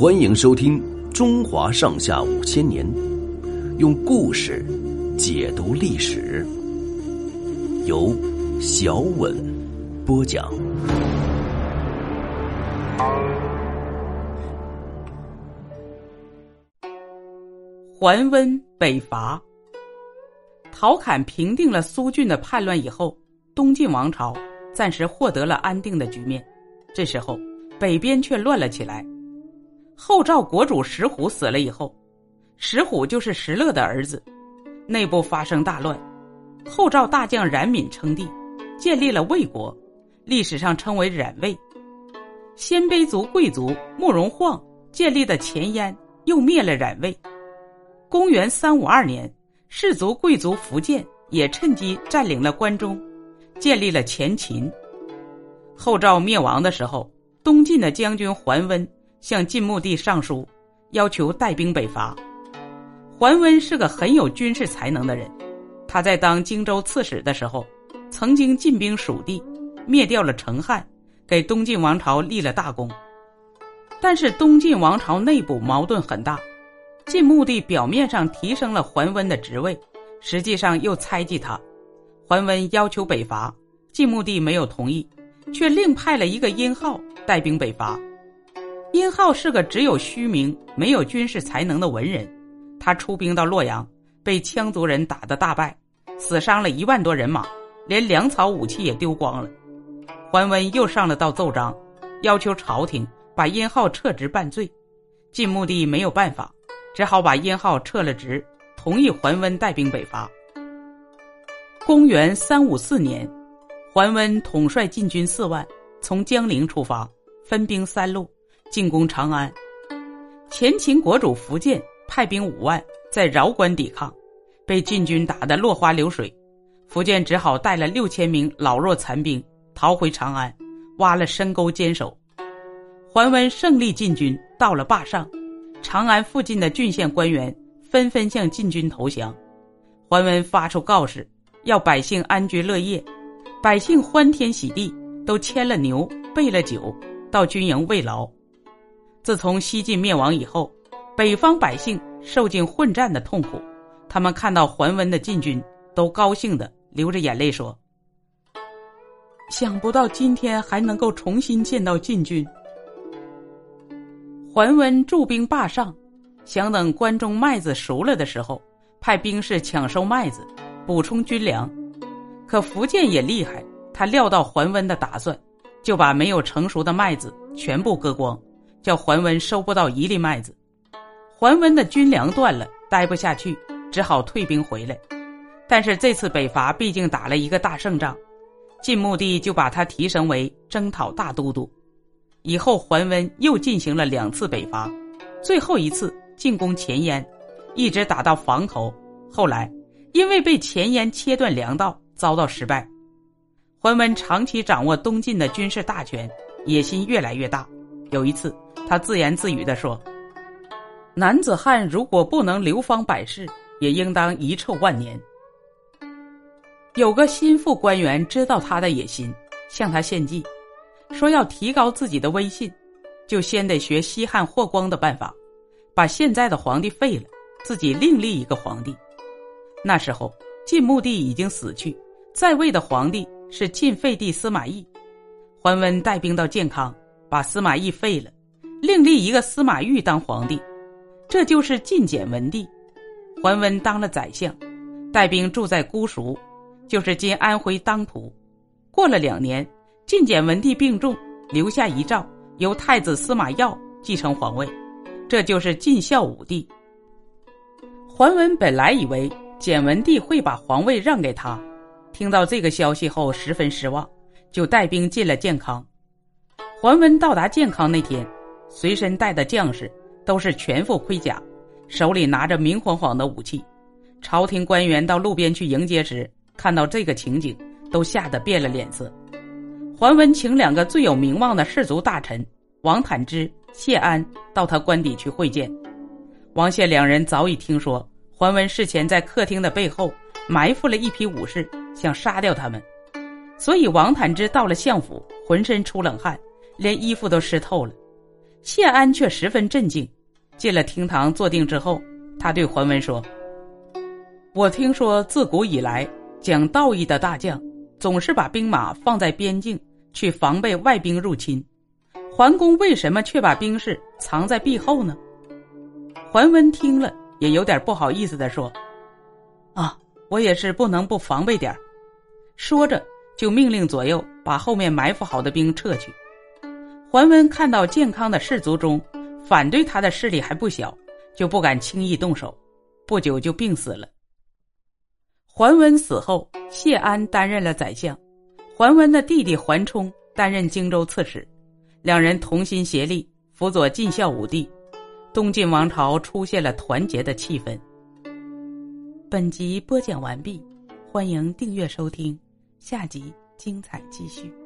欢迎收听《中华上下五千年》，用故事解读历史，由小稳播讲。桓温北伐，陶侃平定了苏峻的叛乱以后，东晋王朝暂时获得了安定的局面。这时候，北边却乱了起来。后赵国主石虎死了以后，石虎就是石勒的儿子，内部发生大乱。后赵大将冉闵称帝，建立了魏国，历史上称为冉魏。鲜卑族贵族慕容晃建立的前燕，又灭了冉魏。公元三五二年，氏族贵族苻建也趁机占领了关中，建立了前秦。后赵灭亡的时候，东晋的将军桓温。向晋穆帝上书，要求带兵北伐。桓温是个很有军事才能的人，他在当荆州刺史的时候，曾经进兵蜀地，灭掉了成汉，给东晋王朝立了大功。但是东晋王朝内部矛盾很大，晋穆帝表面上提升了桓温的职位，实际上又猜忌他。桓温要求北伐，晋穆帝没有同意，却另派了一个殷浩带兵北伐。殷浩是个只有虚名、没有军事才能的文人，他出兵到洛阳，被羌族人打得大败，死伤了一万多人马，连粮草武器也丢光了。桓温又上了道奏章，要求朝廷把殷浩撤职办罪。晋穆帝没有办法，只好把殷浩撤了职，同意桓温带兵北伐。公元三五四年，桓温统帅禁军四万，从江陵出发，分兵三路。进攻长安，前秦国主苻建派兵五万在饶关抵抗，被晋军打得落花流水。苻建只好带了六千名老弱残兵逃回长安，挖了深沟坚守。桓温胜利晋军到了坝上，长安附近的郡县官员纷纷向晋军投降。桓温发出告示，要百姓安居乐业，百姓欢天喜地，都牵了牛，备了酒，到军营慰劳。自从西晋灭亡以后，北方百姓受尽混战的痛苦。他们看到桓温的晋军，都高兴的流着眼泪说：“想不到今天还能够重新见到晋军。”桓温驻兵霸上，想等关中麦子熟了的时候，派兵士抢收麦子，补充军粮。可苻建也厉害，他料到桓温的打算，就把没有成熟的麦子全部割光。叫桓温收不到一粒麦子，桓温的军粮断了，待不下去，只好退兵回来。但是这次北伐毕竟打了一个大胜仗，晋穆帝就把他提升为征讨大都督。以后桓温又进行了两次北伐，最后一次进攻前燕，一直打到房头。后来因为被前燕切断粮道，遭到失败。桓温长期掌握东晋的军事大权，野心越来越大。有一次。他自言自语地说：“男子汉如果不能流芳百世，也应当遗臭万年。”有个心腹官员知道他的野心，向他献计，说要提高自己的威信，就先得学西汉霍光的办法，把现在的皇帝废了，自己另立一个皇帝。那时候晋穆帝已经死去，在位的皇帝是晋废帝司马懿。桓温带兵到建康，把司马懿废了。另立一个司马懿当皇帝，这就是晋简文帝。桓温当了宰相，带兵住在姑熟，就是今安徽当涂。过了两年，晋简文帝病重，留下遗诏，由太子司马曜继承皇位，这就是晋孝武帝。桓温本来以为简文帝会把皇位让给他，听到这个消息后十分失望，就带兵进了建康。桓温到达建康那天。随身带的将士都是全副盔甲，手里拿着明晃晃的武器。朝廷官员到路边去迎接时，看到这个情景，都吓得变了脸色。桓温请两个最有名望的士族大臣王坦之、谢安到他官邸去会见。王谢两人早已听说桓温事前在客厅的背后埋伏了一批武士，想杀掉他们，所以王坦之到了相府，浑身出冷汗，连衣服都湿透了。谢安却十分镇静。进了厅堂坐定之后，他对桓温说：“我听说自古以来讲道义的大将，总是把兵马放在边境去防备外兵入侵。桓公为什么却把兵士藏在壁后呢？”桓温听了也有点不好意思的说：“啊，我也是不能不防备点说着就命令左右把后面埋伏好的兵撤去。桓温看到健康的士卒中，反对他的势力还不小，就不敢轻易动手，不久就病死了。桓温死后，谢安担任了宰相，桓温的弟弟桓冲担任荆州刺史，两人同心协力辅佐晋孝武帝，东晋王朝出现了团结的气氛。本集播讲完毕，欢迎订阅收听，下集精彩继续。